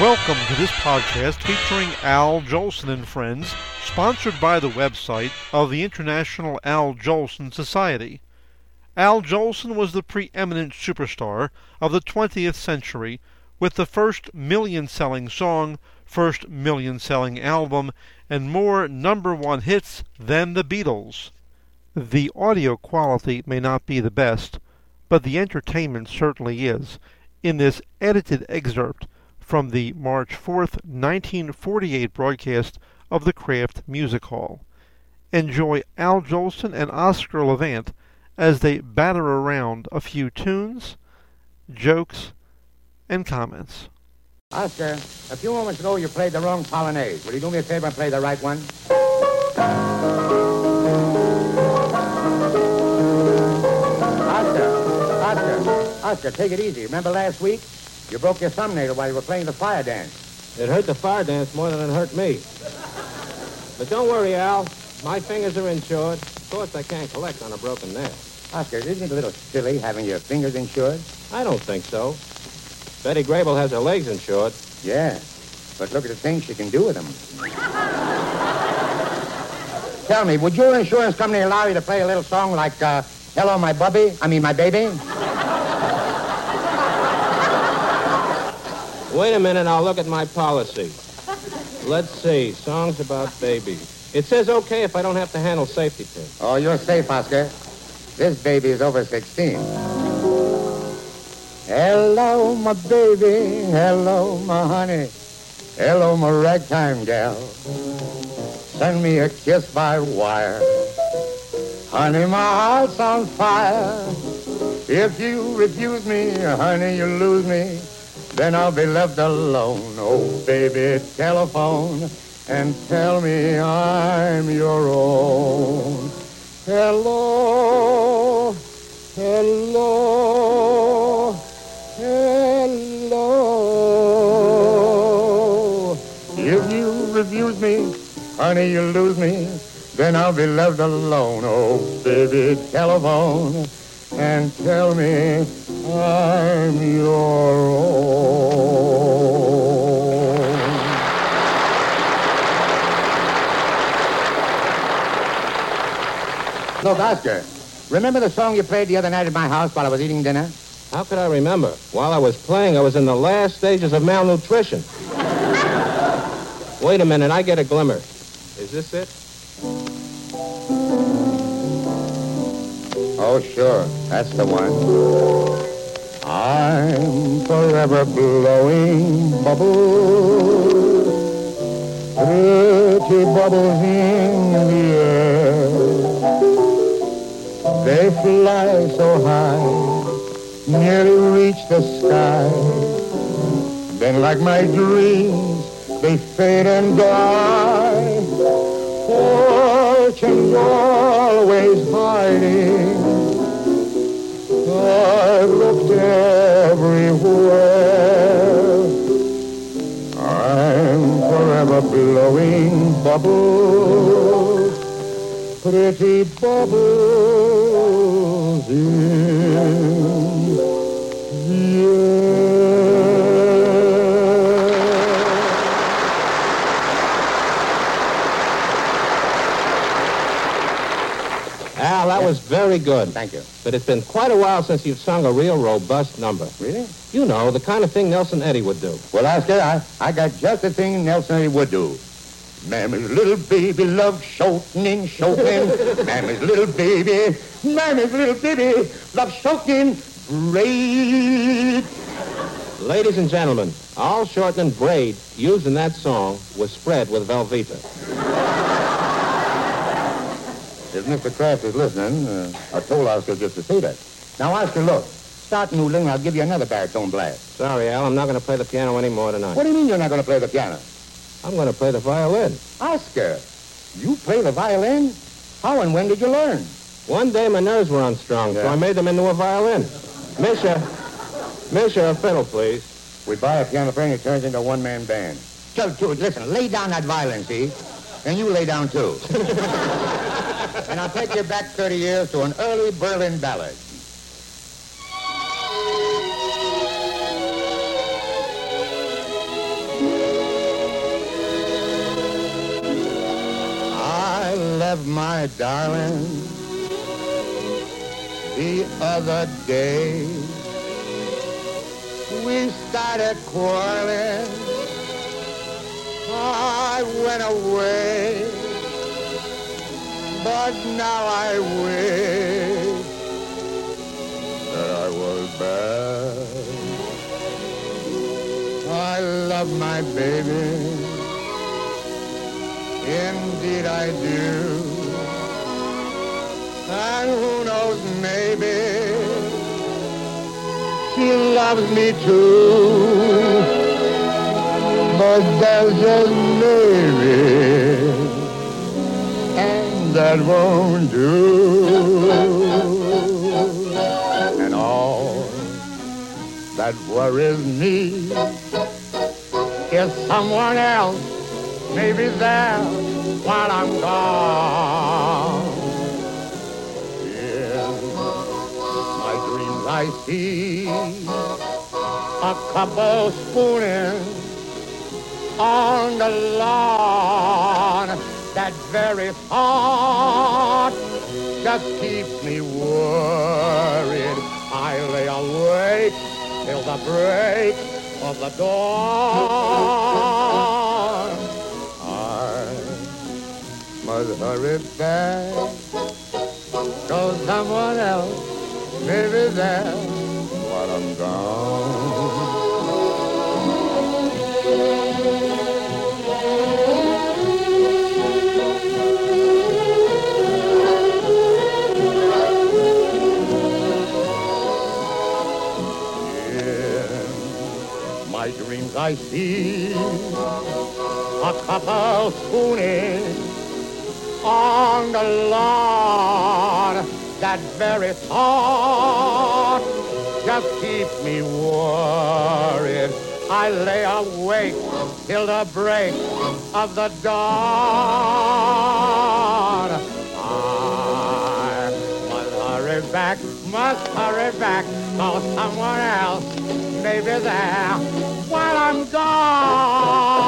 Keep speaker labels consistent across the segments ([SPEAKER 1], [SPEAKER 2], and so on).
[SPEAKER 1] Welcome to this podcast featuring Al Jolson and Friends, sponsored by the website of the International Al Jolson Society. Al Jolson was the preeminent superstar of the 20th century with the first million selling song, first million selling album, and more number one hits than the Beatles. The audio quality may not be the best, but the entertainment certainly is, in this edited excerpt from the March 4th, 1948 broadcast of the Kraft Music Hall. Enjoy Al Jolson and Oscar Levant as they batter around a few tunes, jokes, and comments.
[SPEAKER 2] Oscar, a few moments ago you played the wrong polonaise. Will you do me a favor and play the right one? Oscar, Oscar, Oscar, take it easy. Remember last week? You broke your thumbnail while you were playing the fire dance.
[SPEAKER 3] It hurt the fire dance more than it hurt me. But don't worry, Al. My fingers are insured. Of course, I can't collect on a broken nail.
[SPEAKER 2] Oscar, isn't it a little silly having your fingers insured?
[SPEAKER 3] I don't think so. Betty Grable has her legs insured.
[SPEAKER 2] Yeah, but look at the things she can do with them. Tell me, would your insurance company allow you to play a little song like uh, Hello, My Bubby? I mean, My Baby?
[SPEAKER 3] Wait a minute, I'll look at my policy. Let's see, songs about babies. It says okay if I don't have to handle safety pins.
[SPEAKER 2] Oh, you're safe, Oscar. This baby is over 16. Hello, my baby. Hello, my honey. Hello, my ragtime gal. Send me a kiss by wire. Honey, my heart's on fire. If you refuse me, honey, you lose me. Then I'll be left alone. Oh, baby, telephone and tell me I'm your own. Hello, hello, hello. If you refuse me, honey, you lose me. Then I'll be left alone. Oh, baby, telephone and tell me I'm your Look, Oscar, remember the song you played the other night at my house while I was eating dinner?
[SPEAKER 3] How could I remember? While I was playing, I was in the last stages of malnutrition. Wait a minute, I get a glimmer. Is this it?
[SPEAKER 2] Oh, sure, that's the one. I'm forever blowing bubbles, pretty bubbles in the air. They fly so high, nearly reach the sky. Then, like my dreams, they fade and die. Fortune's always hiding. I've looked everywhere. I'm forever blowing bubbles, pretty bubbles
[SPEAKER 3] very good.
[SPEAKER 2] Thank you.
[SPEAKER 3] But it's been quite a while since you've sung a real robust number.
[SPEAKER 2] Really?
[SPEAKER 3] You know, the kind of thing Nelson Eddy would do.
[SPEAKER 2] Well, Oscar, I, I got just the thing Nelson Eddy would do. Mammy's little baby loves choking, choking. Mammy's little baby, Mammy's little baby loves choking. braid.
[SPEAKER 3] Ladies and gentlemen, all shortening braid used in that song was spread with Velveeta.
[SPEAKER 2] If Mr. Kraft is listening, uh, I told Oscar just to say that. Now, Oscar, look. Start noodling, and I'll give you another baritone blast.
[SPEAKER 3] Sorry, Al, I'm not going to play the piano anymore tonight.
[SPEAKER 2] What do you mean you're not going to play the piano?
[SPEAKER 3] I'm going to play the violin.
[SPEAKER 2] Oscar, you play the violin? How and when did you learn?
[SPEAKER 3] One day my nerves were unstrung, so I made them into a violin. Misha, Misha, a fiddle, please.
[SPEAKER 2] We buy a piano player and it turns into a one-man band. Tell to it, listen, lay down that violin, see? And you lay down, too. and I'll take you back 30 years to an early Berlin ballad. Left my darling the other day. We started quarreling. I went away. But now I wish that I was back. I love my baby. Indeed I do. Maybe she loves me too. But there's just maybe, and that won't do. And all that worries me is someone else may be there while I'm gone. I see a couple spooning on the lawn. That very thought just keeps me worried. I lay awake till the break of the dawn. I must hurry back, so someone else may be there while I'm gone. My dreams I see a couple spooning on the lawn. That very thought just keeps me worried. I lay awake till the break of the dawn. I must hurry back, must hurry back, so someone else may be there while I'm gone.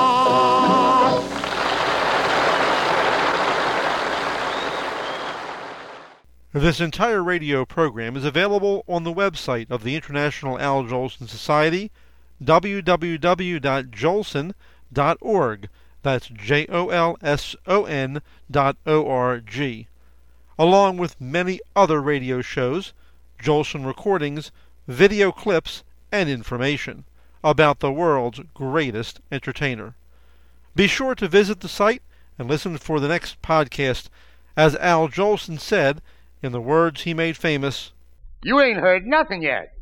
[SPEAKER 1] This entire radio program is available on the website of the International Al Jolson Society, www.jolson.org. That's J O L S O N dot O R G. Along with many other radio shows, Jolson recordings, video clips, and information about the world's greatest entertainer. Be sure to visit the site and listen for the next podcast. As Al Jolson said, in the words he made famous,
[SPEAKER 2] You ain't heard nothing yet.